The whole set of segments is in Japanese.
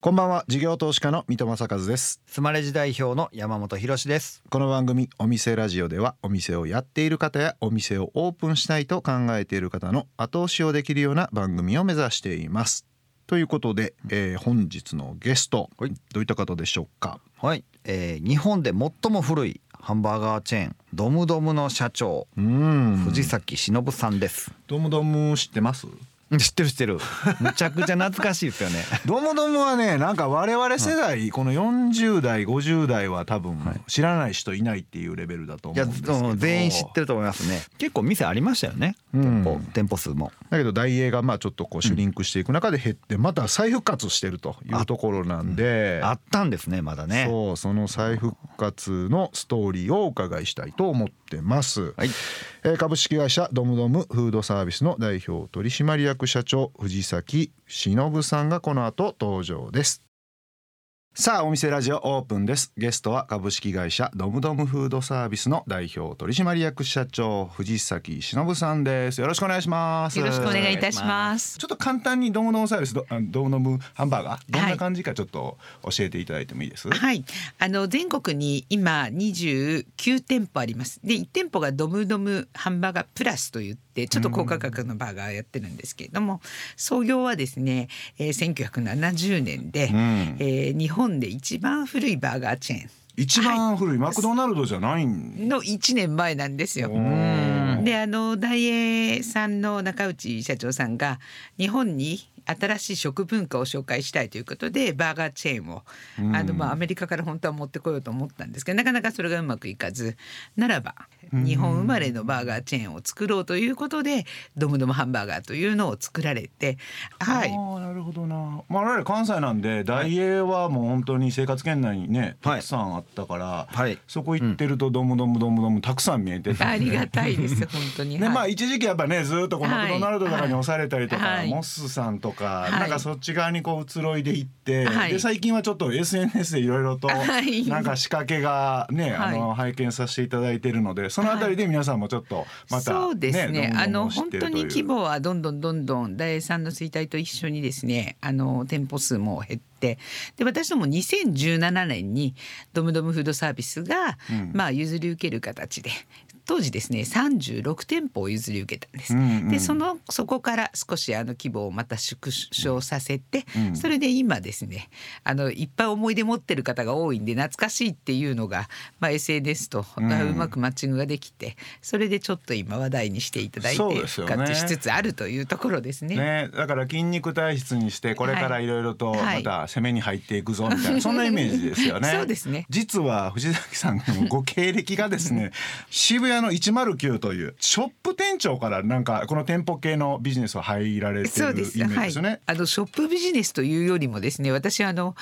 こんばんは事業投資家の三戸正和です。スマレジ代表の山本博です。この番組お店ラジオではお店をやっている方やお店をオープンしたいと考えている方の後押しをできるような番組を目指しています。ということで、えー、本日のゲスト、はい、どういった方でしょうか？はい、えー、日本で最も古いハンバーガーチェーンドムドムの社長藤崎忍さんです。ドムドム知ってます？知ってる知ってる。むちゃくちゃ懐かしいですよね。ドムドムはねなんか我々世代、この40代50代は多分知らない人いないっていうレベルだと思うんですけど、いや全員知ってると思いますね。結構店ありましたよね。店舗、うん、店舗数も。だけど大英がまあちょっとこうシュリンクしていく中で減ってまた再復活してるというところなんで。あったんですねまだね。そうその再復活のストーリーをお伺いしたいと思ってます、はい。えー、株式会社ドムドムフードサービスの代表取締役社長藤崎忍さんがこの後登場です。さあお店ラジオオープンです。ゲストは株式会社ドムドムフードサービスの代表取締役社長藤崎忍さんです。よろしくお願いします。よろしくお願いいたします。ちょっと簡単にドムドムサービスドドムドムハンバーガーどんな感じかちょっと教えていただいてもいいです、はい、はい、あの全国に今29店舗あります。で1店舗がドムドムハンバーガープラスといってちょっと高価格のバーガーやってるんですけれども、創業はですね、えー、1970年で、うん、えー、日本本で一番古いバーガーチェーン。一番古い、はい、マクドナルドじゃないの1年前なんですよ。であの大英さんの中内社長さんが日本に新しい食文化を紹介したいということでバーガーチェーンを、あのまあアメリカから本当は持ってこようと思ったんですけどなかなかそれがうまくいかずならば日本生まれのバーガーチェーンを作ろうということでドムドムハンバーガーというのを作られてはい。あなるほどな、まあ、我々関西なんで大英はもう本当に生活圏内にねたくさんあったから、はい、そこ行ってるとドムドムドムドムたくさん見えてて、ありがたいです本当に、ねまあ一時期やっぱねずっとこのマクドナルドとかに押されたりとか、はい、モスさんとか、はい、なんかそっち側にこう移ろいでいって、はい、で最近はちょっと SNS で いろいろとなんか仕掛けがね、あの拝見させていただいているのでそのあたりで皆さんもちょっとまた、ね、そうですね。あの本当に規模はどんどんどんどん大栄さんの衰退と一緒にですねあの店舗数も減ってで私ども2017年にドムドムフードサービスが、うん、まあ譲り受ける形で当時ですね36店舗を譲り受けたんです。うんうん、でそのそこから少しあの規模をまた縮小させて、うん、それで今ですねあのいっぱい思い出持ってる方が多いんで懐かしいっていうのが、まあ、SNS とうまくマッチングができて、それでちょっと今話題にしていただいて復活しつつあるというところですね。ねだから筋肉体質にしてこれからいろいろとまた攻めに入っていくぞみたいな、はい、そんなイメージですよね。そうですね。実は藤崎さんのご経歴がですね 渋谷の109というショップ店長からなんかこの店舗系のビジネスを入られてるイメージですね。はい、あのショップビジネスというよりもですね私あの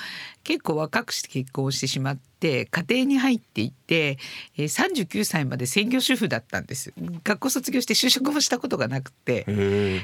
結構若くして結婚してしまって家庭に入っていって39歳まで専業主婦だったんです学校卒業して就職もしたことがなくて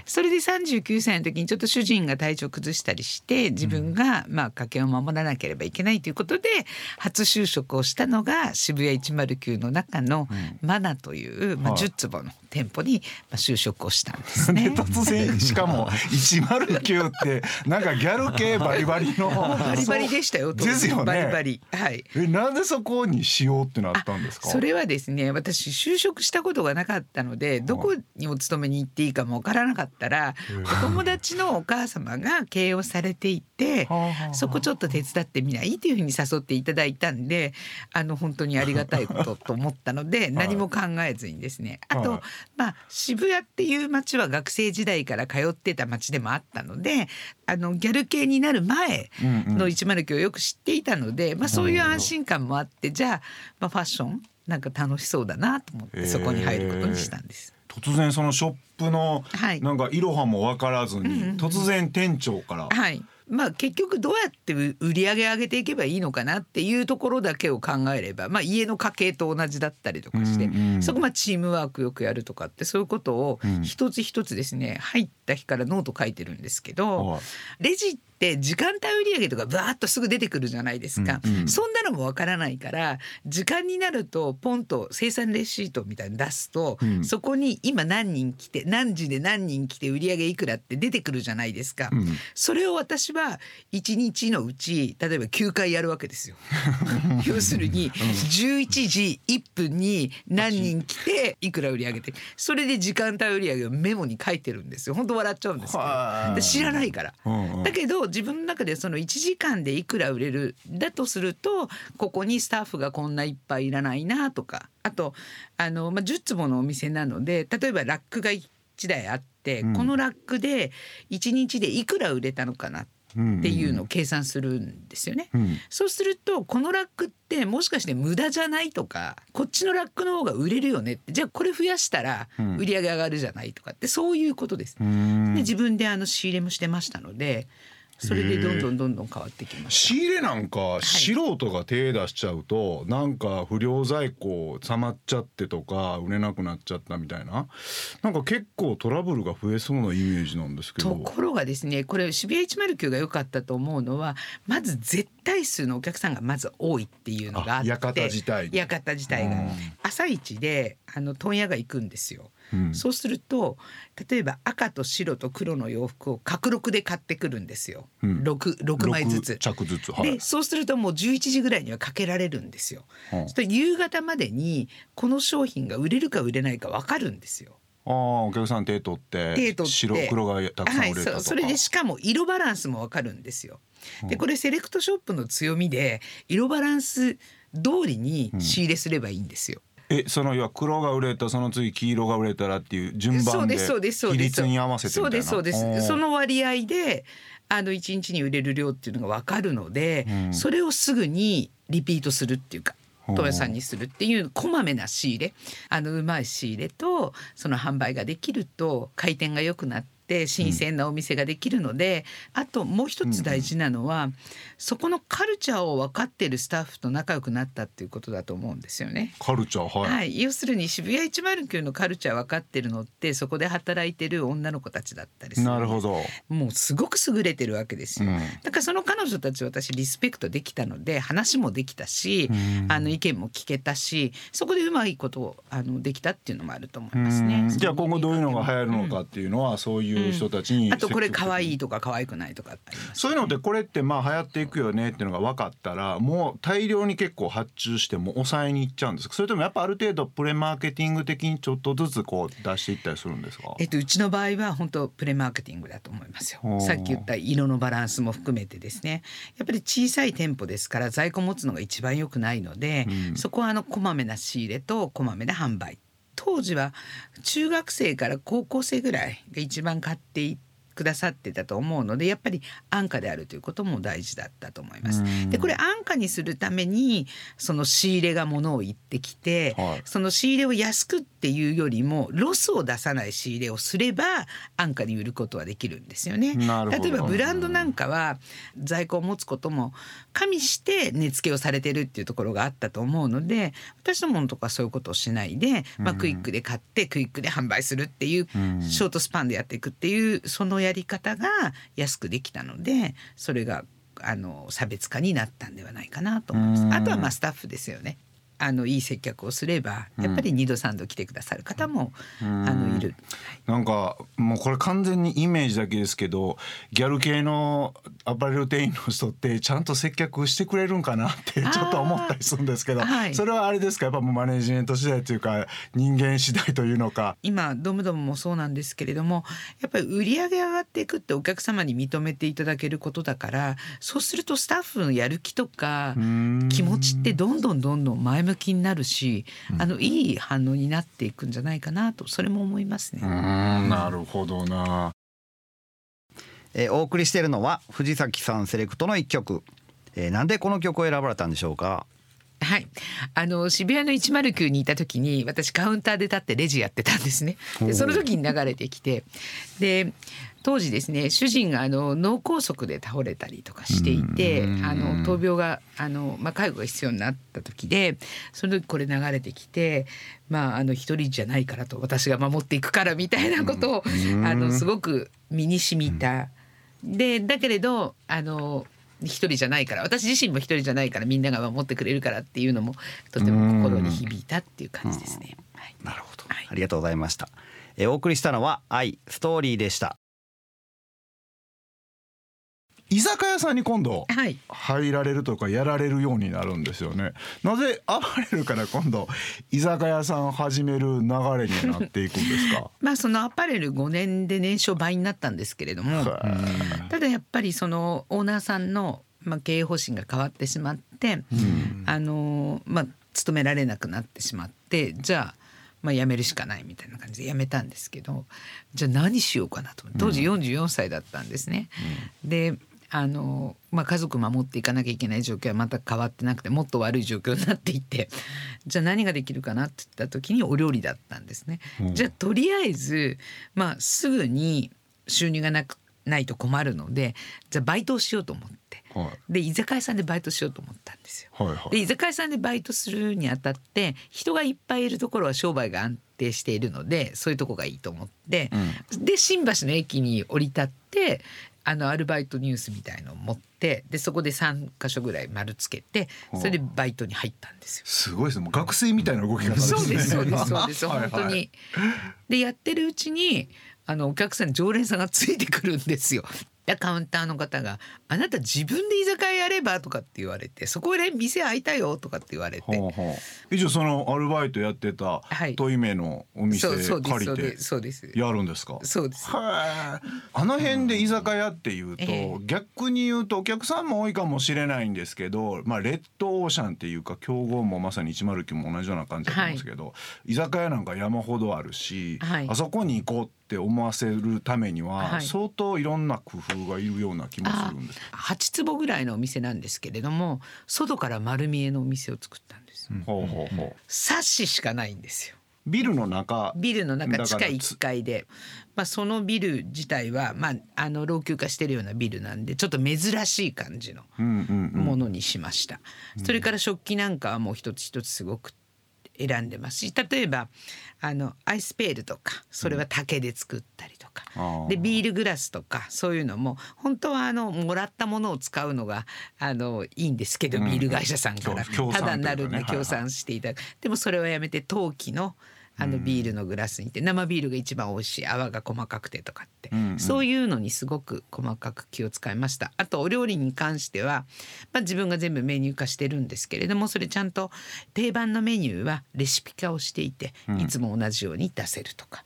それで39歳の時にちょっと主人が体調崩したりして自分がまあ家計を守らなければいけないということで初就職をしたのが渋谷109の中のマナという、まあ、10坪の店舗に就職をしたんですね。突然しかも 109ってなんかギャル系バリバリの バリバリでしたよ。ですよね。バリバリはい。えなんでそこにしようってなったんですか？それはですね私就職したことがなかったのでどこにお勤めに行っていいかもわからなかったらお友達のお母様が経営をされていてそこちょっと手伝ってみないというふうに誘っていただいたんであの本当にありがたいことと思ったので何も考えずにですね。あとまあ、渋谷っていう街は学生時代から通ってた街でもあったのであのギャル系になる前の109をよく知っていたので、まあ、そういう安心感もあってじゃあ、まあ、ファッションなんか楽しそうだなと思ってそこに入ることにしたんです。突然そのショップのなんかいろはも分からずに突然店長から、はい。まあ、結局どうやって売り上げ上げていけばいいのかなっていうところだけを考えれば、まあ、家の家計と同じだったりとかして、うんうん、そこまあチームワークよくやるとかってそういうことを一つ一つですね入った日からノート書いてるんですけど、レジってって時間帯売上とかバーッとすぐ出てくるじゃないですか、うんうん、そんなのもわからないから時間になるとポンと生産レシートみたいに出すと、うん、そこに今何人来て何時で何人来て売上いくらって出てくるじゃないですか、うん、それを私は1日のうち例えば9回やるわけですよ。要するに11時1分に何人来ていくら売り上げてそれで時間帯売り上げをメモに書いてるんですよ。本当笑っちゃうんですけど。知らないから、だけど自分の中でその1時間でいくら売れるだとするとここにスタッフがこんないっぱいいらないなとかあとあの、まあ、10坪のお店なので例えばラックが1台あって、うん、このラックで1日でいくら売れたのかなっていうのを計算するんですよね、うん、そうするとこのラックってもしかして無駄じゃないとかこっちのラックの方が売れるよねってじゃあこれ増やしたら売り上げ上がるじゃないとかってそういうことです。で自分であの仕入れもしてましたのでそれでどんどんどんどん変わってきま仕入れなんか素人が手出しちゃうと、はい、なんか不良在庫溜まっちゃってとか売れなくなっちゃったみたいな。なんか結構トラブルが増えそうなイメージなんですけど。ところがですねこれ渋谷109が良かったと思うのはまず絶対数のお客さんがまず多いっていうのがあって館自体館自体が、朝一であの問屋が行くんですよ。そうすると例えば赤と白と黒の洋服を角録で買ってくるんですよ、うん、6, 6枚ずつ。着ずつ、はい、でそうするともう11時ぐらいにはかけられるんですよ。うん、そ夕方までにこの商品が売れるか売れないか分かるんですよ。ああお客さん手取って白黒がたくさん売れたとか、はい、それでしかも色バランスも分かるんですよ。でこれセレクトショップの強みで色バランス通りに仕入れすればいいんですよ。うんえその要は黒が売れたその次黄色が売れたらっていう順番で比率に合わせてそうですそうです。その割合であの1日に売れる量っていうのが分かるので、うん、それをすぐにリピートするっていうか問屋さんにするっていうこまめな仕入れあのうまい仕入れとその販売ができると回転が良くなってって新鮮なお店ができるので、うん、あともう一つ大事なのは、うん、そこのカルチャーを分かっているスタッフと仲良くなったっていうことだと思うんですよね。カルチャーはい、はい、要するに渋谷109のカルチャー分かってるのってそこで働いてる女の子たちだったりするなるほど。もうすごく優れてるわけですよ、うん、だからその彼女たち私リスペクトできたので話もできたし、あの意見も聞けたしそこでうまいことをあのできたっていうのもあると思いますね。じゃあ今後どういうのが流行るのかっていうのは、そういう人たちに、あとこれ可愛いとか可愛くないとかそういうのでこれってまあ流行っていくよねっていうのが分かったらもう大量に結構発注しても抑えにいっちゃうんですそれともやっぱある程度プレマーケティング的にちょっとずつこう出していったりするんですか？えっとうちの場合は本当プレマーケティングだと思いますよ。さっき言った色のバランスも含めてですね。やっぱり小さい店舗ですから在庫持つのが一番良くないので、うん、そこはあのこまめな仕入れとこまめな販売当時は中学生から高校生ぐらいが一番買っていてくださってたと思うのでやっぱり安価であるということも大事だったと思います。でこれ安価にするためにその仕入れがものを言ってきて、はい、その仕入れを安くっていうよりもロスを出さない仕入れをすれば安価に売ることはできるんですよね。例えばブランドなんかは在庫を持つことも加味して値付けをされてるっていうところがあったと思うので私のものとかそういうことをしないで、まあ、クイックで買ってクイックで販売するっていうショートスパンでやっていくっていうそのやり方が安くできたのでそれがあの差別化になったんではないかなと思います。あとはまあスタッフですよね。あのいい接客をすればやっぱり2度3度来てくださる方も、うん、あのいる、なんかもうこれ完全にイメージだけですけどギャル系のアパレル店員の人ってちゃんと接客してくれるんかなってちょっと思ったりするんですけど、はい、それはあれですか？やっぱもうマネジメント次第というか人間次第というのか。今ドムドムもそうなんですけれどもやっぱり売り上げ上がっていくってお客様に認めていただけることだからそうするとスタッフのやる気とか気持ちってどんどんどんどん前向きになるし、うん、あのいい反応になっていくんじゃないかなとそれも思いますね。なるほどな。えー、お送りしているのは藤崎さんセレクトの一曲、えー、なんでこの曲を選ばれたんでしょうか？はい、あの渋谷の109にいた時に私カウンターで立ってレジやってたんですね。でその時に流れてきてで当時ですね主人があの脳梗塞で倒れたりとかしていてあの闘病があの、まあ、介護が必要になった時でその時これ流れてきて、まあ、あの一人じゃないからと私が守っていくからみたいなことをあのすごく身にしみたでだけれどあの一人じゃないから私自身も一人じゃないからみんなが守ってくれるからっていうのもとても心に響いたっていう感じですね。はい、なるほど、はい、ありがとうございました。えお送りしたのは愛ストーリーでした。居酒屋さんに今度入られるとかやられるようになるんですよね。なぜアパレルから今度居酒屋さん始める流れになっていくんですか？まあそのアパレル5年で年商倍になったんですけれども、ただやっぱりそのオーナーさんのまあ経営方針が変わってしまって、あのまあ勤められなくなってしまって、じゃあまあ、辞めるしかないみたいな感じで辞めたんですけどじゃあ何しようかなと当時44歳だったんですね。うん、であの、まあ、家族守っていかなきゃいけない状況はまた変わってなくてもっと悪い状況になっていって じゃあ何ができるかなって言った時にお料理だったんですね。うん、じゃあとりあえず、まあ、すぐに収入がなくないと困るのでじゃあバイトをしようと思って、はい、で居酒屋さんでバイトしようと思ったんですよ。はいはい、で居酒屋さんでバイトするにあたって人がいっぱいいるところは商売が安定しているのでそういうとこがいいと思って、うん、で新橋の駅に降り立ってあのアルバイトニュースみたいのを持ってでそこで3箇所ぐらい丸つけてそれでバイトに入ったんですよ。すごいですね。学生みたいな動き方ですね。そうですそうですそうです 本当に。でやってるうちにあのお客さん常連さんがついてくるんですよ。カウンターの方が「あなた自分で居酒屋やれば?」とかって言われて「そこで店開いたよ」とかって言われて。一応そのアルバイトやってたトイメのお店借りてやるんですか？そうです。あの辺で居酒屋っていうと、逆に言うとお客さんも多いかもしれないんですけど、まあ、レッドオーシャンっていうか競合もまさに109も同じような感じだと思うんですけど、はい、居酒屋なんか山ほどあるし、はい、あそこに行こうってって思わせるためには相当いろんな工夫がいるような気もするんです。八坪ぐらいのお店なんですけれども外から丸見えのお店を作ったんです。ほうほうほう。サッシしかないんですよ。ビルの中ビルの中地下1階で、まあ、そのビル自体は、まあ、あの老朽化してるようなビルなんでちょっと珍しい感じのものにしました、それから食器なんかはもう一つ一つすごく選んでますし例えばあのアイスペールとかそれは竹で作ったりとか、うん、でビールグラスとかそういうのも本当はあのもらったものを使うのがあのいいんですけど、ビール会社さんから。ただなるんで協賛していただく、でもそれをやめて陶器のあのビールのグラスにて生ビールが一番美味しい泡が細かくてとかって、うんうん、そういうのにすごく細かく気を使いました。あとお料理に関しては、まあ、自分が全部メニュー化してるんですけれどもそれちゃんと定番のメニューはレシピ化をしていて、いつも同じように出せるとか。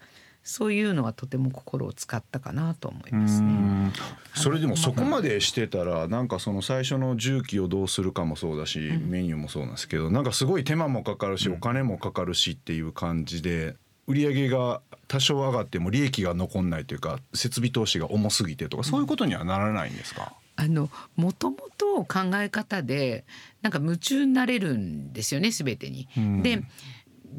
そういうのはとても心を使ったかなと思いますね。それでもそこまでしてたらなんかその最初の重機をどうするかもそうだし、うん、メニューもそうなんですけどなんかすごい手間もかかるし、お金もかかるしっていう感じで売り上げが多少上がっても利益が残んないというか設備投資が重すぎてとかそういうことにはならないんですか、あのもともと考え方でなんか夢中になれるんですよね全てに。で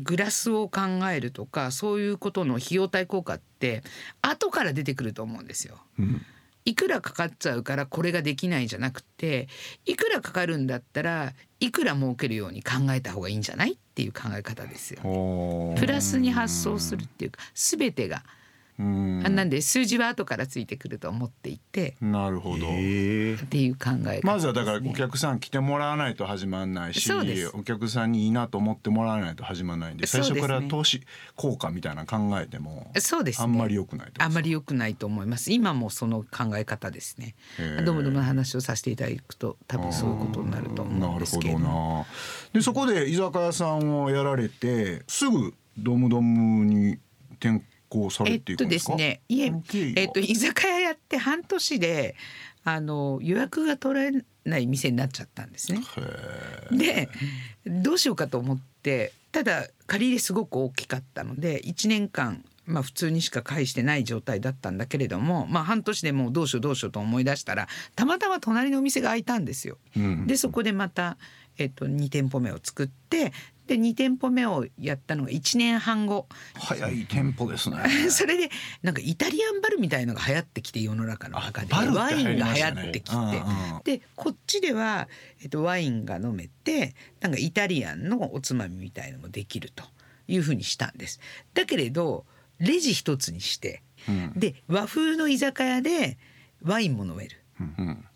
グラスを考えるとかそういうことの費用対効果って後から出てくると思うんですよ。うんいくらかかっちゃうからこれができないじゃなくていくらかかるんだったらいくら儲けるように考えた方がいいんじゃない？っていう考え方ですよ、ね。プラスに発想するっていうか全てがうんなんで数字は後からついてくると思っていて。なるほど。っていう考え、ね、まずはだからお客さん来てもらわないと始まらないしお客さんにいいなと思ってもらわないと始まらないんで最初から投資効果みたいな考えてもそうです、ね、あんまり良くないあんまり良くないと思います。今もその考え方ですね。どもども話をさせていただくと多分そういうことになると思うんですけど。なるほどな。でそこで居酒屋さんをやられてすぐドムドムに転行されていくんですか？えっとですね、いえ、えっと居酒屋やって半年であの予約が取れない店になっちゃったんですね。でどうしようかと思ってただ借り入れすごく大きかったので1年間まあ普通にしか返してない状態だったんだけれども、まあ、半年でもうどうしようどうしようと思い出したらたまたま隣のお店が開いたんですよ。うん、でそこでまた、えっと、2店舗目を作ってで2店舗目をやったのが1年半後。早い店舗ですね。それでなんかイタリアンバルみたいのが流行ってきて世の中の中で。ワインが流行ってきて、でこっちでは、えっと、ワインが飲めてなんかイタリアンのおつまみみたいのもできるというふうにしたんです。だけれどレジ一つにして、うん、で和風の居酒屋でワインも飲める、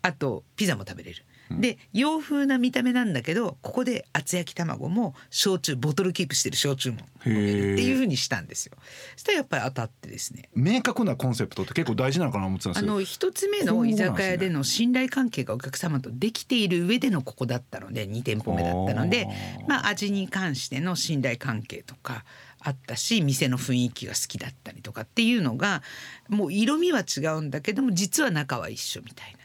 あとピザも食べれる。で洋風な見た目なんだけどここで厚焼き卵も焼酎ボトルキープしてる焼酎も。っていうふうにしたんですよ。そしたらやっぱり当たってですね。明確なコンセプトって結構大事なのかな思ってたんですあの一つ目の居酒屋での信頼関係がお客様とできている上でのここだったので2店舗目だったのでまあ味に関しての信頼関係とかあったし店の雰囲気が好きだったりとかっていうのがもう色味は違うんだけども実は仲は一緒みたいな。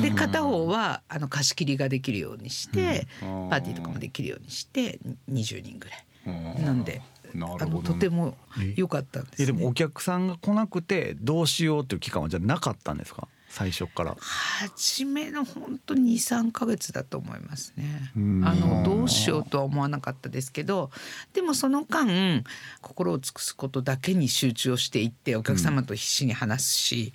で片方はあの貸し切りができるようにして、パーティーとかもできるようにして20人ぐらい。なんで。あのとても良かったんです、ね、でもお客さんが来なくてどうしようという期間はじゃなかったんですか？最初から。初めの本当に23か月だと思いますね。あのどうしようとは思わなかったですけどでもその間心を尽くすことだけに集中をしていってお客様と必死に話すし、うん、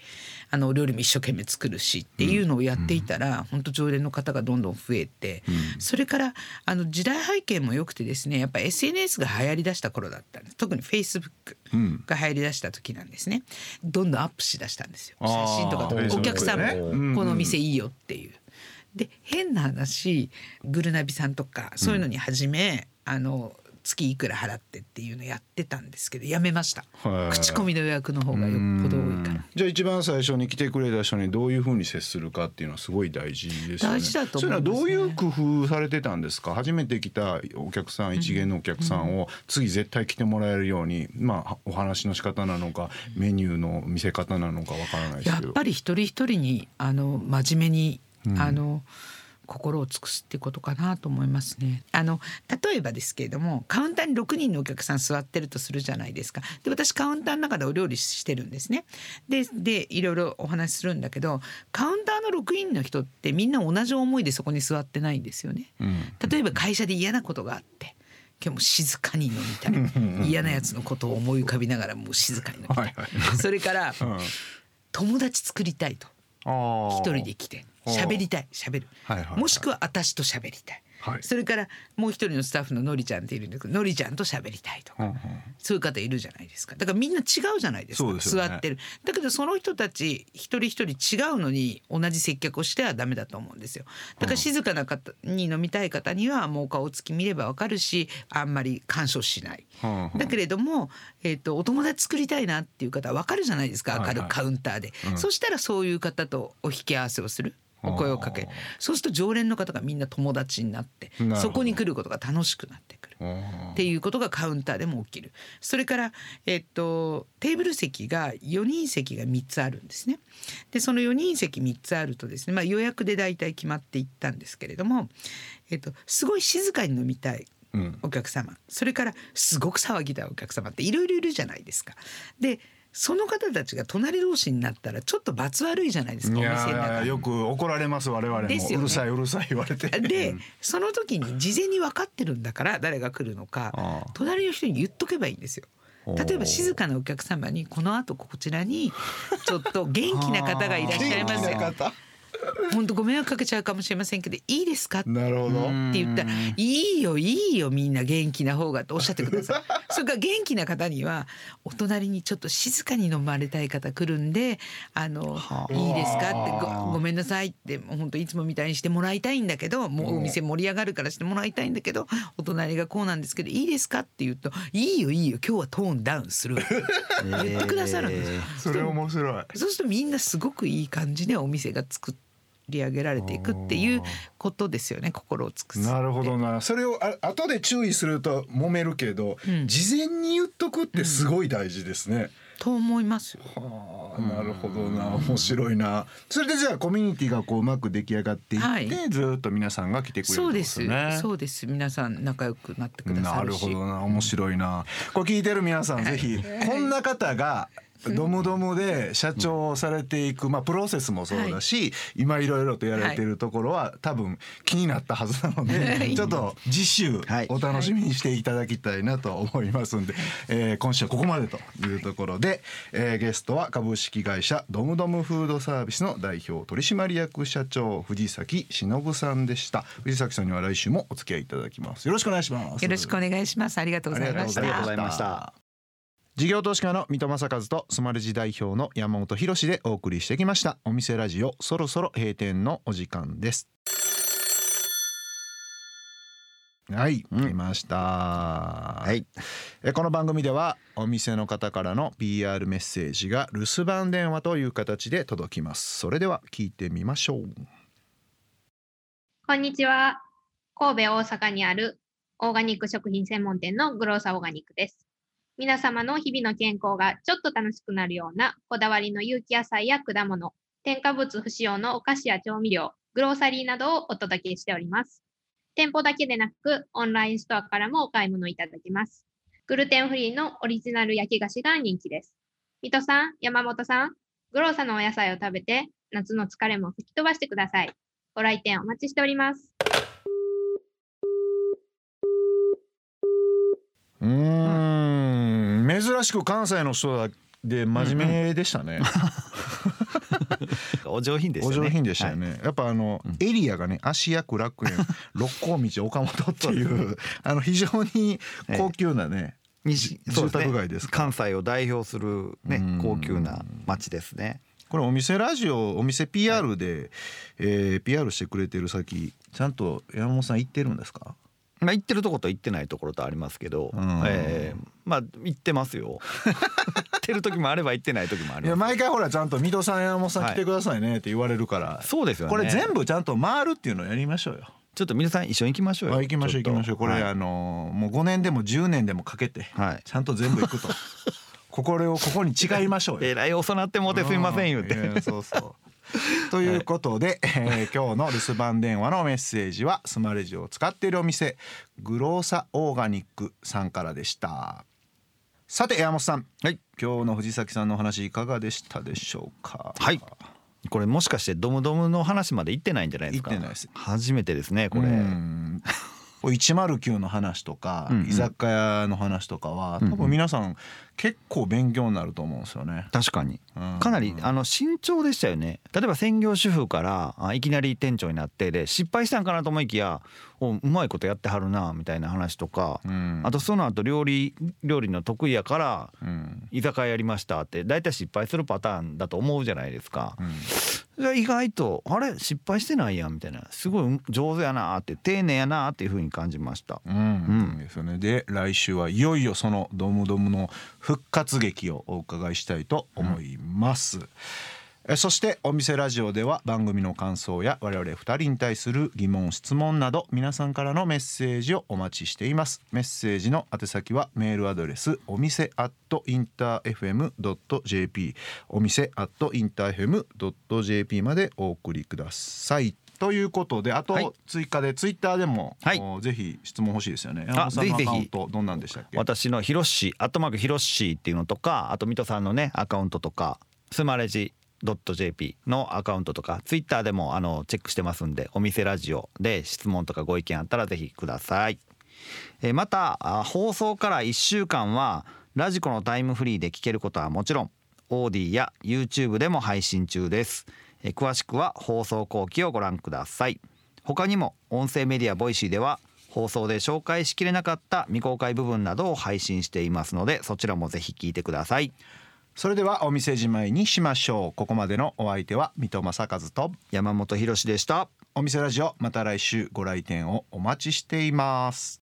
あのお料理も一生懸命作るしっていうのをやっていたら、うん、本当常連の方がどんどん増えて、うん、それからあの時代背景も良くてですねやっぱ SNS が流行りだした頃だったんです。特にフェイスブックが流行りだした時なんですね。どんどんアップしだしたんですよ。写真とかお客さんもこの店いいよっていう。で変な話グルナビさんとかそういうのに始め、あの月いくら払ってっていうのやってたんですけどやめました。口コミの予約の方がよっぽど多いから。じゃあ一番最初に来てくれた人にどういうふうに接するかっていうのはすごい大事ですよね。大事だと思います、ね、それはどういう工夫されてたんですか？初めて来たお客さん一元のお客さんを次絶対来てもらえるようにまあお話の仕方なのかメニューの見せ方なのかわからないですけど。やっぱり一人一人にあの真面目に、あの心を尽くすってことかなと思いますね。あの例えばですけれどもカウンターに6人のお客さん座ってるとするじゃないですか。で私カウンターの中でお料理してるんですね。ででいろいろお話しするんだけどカウンターの6人の人ってみんな同じ思いでそこに座ってないんですよね。うん、例えば会社で嫌なことがあって。今日も静かに飲みたい嫌なやつのことを思い浮かびながらもう静かに飲みたい、はいはい、それから、うん、友達作りたいと一人で来て喋りたい。喋る、はいはいはい、もしくは私と喋りたい。はい、それからもう一人のスタッフののりちゃんっているんだけどのりちゃんと喋りたいとか、うんうん、そういう方いるじゃないですか。だからみんな違うじゃないですか、ね、座ってる。だけどその人たち一人一人違うのに同じ接客をしてはダメだと思うんですよ。だから静かな方に飲みたい方にはもう顔つき見ればわかるしあんまり干渉しない、うんうん、だけれども、えーと、お友達作りたいなっていう方はわかるじゃないですか。明るくカウンターで、はいはい、そしたらそういう方とお引き合わせをする。お声をかけそうすると常連の方がみんな友達になってそこに来ることが楽しくなってくる。っていうことがカウンターでも起きる。それから、えっと、テーブル席が4人席が3つあるんですね。でその4人席3つあるとですね、まあ、予約で大体決まっていったんですけれども、えっと、すごい静かに飲みたいお客様、うん、それからすごく騒ぎたいお客様っていろいろいるじゃないですか。でその方たちが隣同士になったらちょっと罰悪いじゃないですかお店の中よく怒られます我々も、ね、うるさいうるさい言われて。で、その時に事前に分かってるんだから誰が来るのか隣の人に言っとけばいいんですよ。例えば静かなお客様にこの後こちらにちょっと元気な方がいらっしゃいますよ 本当ご迷惑かけちゃうかもしれませんけどいいですか?」って言ったら「いいよいいよみんな元気な方が」とおっしゃってください。それから元気な方にはお隣にちょっと静かに飲まれたい方来るんで「あのいいですか?」ってご「ごめんなさい」って本当いつもみたいにしてもらいたいんだけどもうお店盛り上がるからしてもらいたいんだけどお隣がこうなんですけどいいですかって言うと「いいよいいよ今日はトーンダウンする」言ってくださるんですよ。それ面白いそうするとみんなすごくいい感じでお店が作ってり上げられていくっていうことですよね心を尽くすなるほどなそれをあ後で注意すると揉めるけど、うん、事前に言っとくってすごい大事ですね。うんと思いますよ。はあ、なるほどな、面白いな。それでじゃあコミュニティがこううまく出来上がっていって、はい、ずっと皆さんが来てくれる、ね、そうです。そうです。皆さん仲良くなってくださるなるほどな、面白いな。これ聞いてる皆さん、ぜひこんな方がドムドムで社長をされていく、まあ、プロセスもそうだし、はい、今いろいろとやられてるところは、多分気になったはずなので、ちょっと次週お楽しみにしていただきたいなと思いますんで、えー、今週はここまでというところで、えー、ゲストは株式会社ドムドムフードサービスの代表取締役社長藤崎忍さんでした。藤崎さんには来週もお付き合いいただきます。よろしくお願いします。よろしくお願いします。ありがとうございました。ありがとうございました事業投資家の三戸正和とスマレジ代表の山本博でお送りしてきましたお店ラジオそろそろ閉店のお時間ですはい、来ました。はい。えこの番組ではお店の方からの PR メッセージが留守番電話という形で届きます。それでは聞いてみましょう。こんにちは。神戸、大阪にあるオーガニック食品専門店のグローサオーガニックです。皆様の日々の健康がちょっと楽しくなるようなこだわりの有機野菜や果物、添加物不使用のお菓子や調味料、グローサリーなどをお届けしております。店舗だけでなく、オンラインストアからもお買い物いただけます。グルテンフリーのオリジナル焼き菓子が人気です。水戸さん、山本さん、グローサのお野菜を食べて、夏の疲れも吹き飛ばしてください。ご来店お待ちしております。うん、珍しく関西の人で真面目でしたね。お上品でしたね。お上品でしたよね。やっぱあの、エリアがね、芦屋区楽園、六甲道岡本というあの非常に高級なね。西住宅街です関西を代表するねうん高級な町ですね。これお店ラジオお店 PR で、えー PR してくれてる先ちゃんと山本さん行ってるんですか？まあ行ってるとこと行ってないところとありますけど、うんえーまあ行ってますよ。行ってる時もあれば行ってない時もあいります。や毎回ほらちゃんと水戸さん山本さんはい来てくださいねって言われるから、そうですよね。これ全部ちゃんと回るっていうのをやりましょうよ。ちょっと皆さん一緒に行きましょうよ。あ行きましょう行きましょうこれ、はいあのもう5年でも10年でもかけて、はいちゃんと全部行くと こをここに違いましょうよ。えらい遅なってもうてすいません言うて。そうそう ということで、えー今日の留守番電話のメッセージはスマレジを使っているお店グローサオーガニックさんからでした。さて山本さん、はい。今日の藤崎さんのお話いかがでしたでしょうか？はい。これもしかしてドムドムの話まで行ってないんじゃないですか？行ってないです。初めてですねこれ。うん。これ109の話とか、居酒屋の話とかは多分皆さん結構勉強になると思うんですよね。確かに。うん。かなりあの慎重でしたよね。例えば専業主婦からあいきなり店長になってで失敗したんかなと思いきやおうまいことやってはるなみたいな話とか、うん。あとその後料理料理の得意やからうん。居酒屋やりましたって大体失敗するパターンだと思うじゃないですか。うん。意外とあれ？失敗してないやんみたいな。すごい上手やなって丁寧やなっていう風に感じました。うん。うん。ですよね。で来週はいよいよそのドムドムの復活劇をお伺いしたいと思います。えそしてお店ラジオでは番組の感想や我々二人に対する疑問質問など皆さんからのメッセージをお待ちしています。メッセージの宛先はメールアドレスお店アットインター FM.jp お店アットインター FM.jp までお送りください。ということであとはい。追加でツイッターでも、はい。おぜひ質問欲しいですよね。山本さんのアぜひぜひ。カウントどんなんでしたっけ？私のヒロッシーアットマークヒロッシーっていうのとかあと水戸さんのねアカウントとかスマレジ .jp のアカウントとかツイッターでもあのチェックしてますんでお店ラジオで質問とかご意見あったらぜひください。えーまたあ放送から1週間はラジコのタイムフリーで聞けることはもちろん AuDee や YouTube でも配信中です。えー詳しくは放送後記をご覧ください。他にも音声メディアボイシーでは放送で紹介しきれなかった未公開部分などを配信していますのでそちらもぜひ聞いてください。それではお店じまいにしましょう。ここまでのお相手は水戸正和と山本博史でした。お店ラジオまた来週ご来店をお待ちしています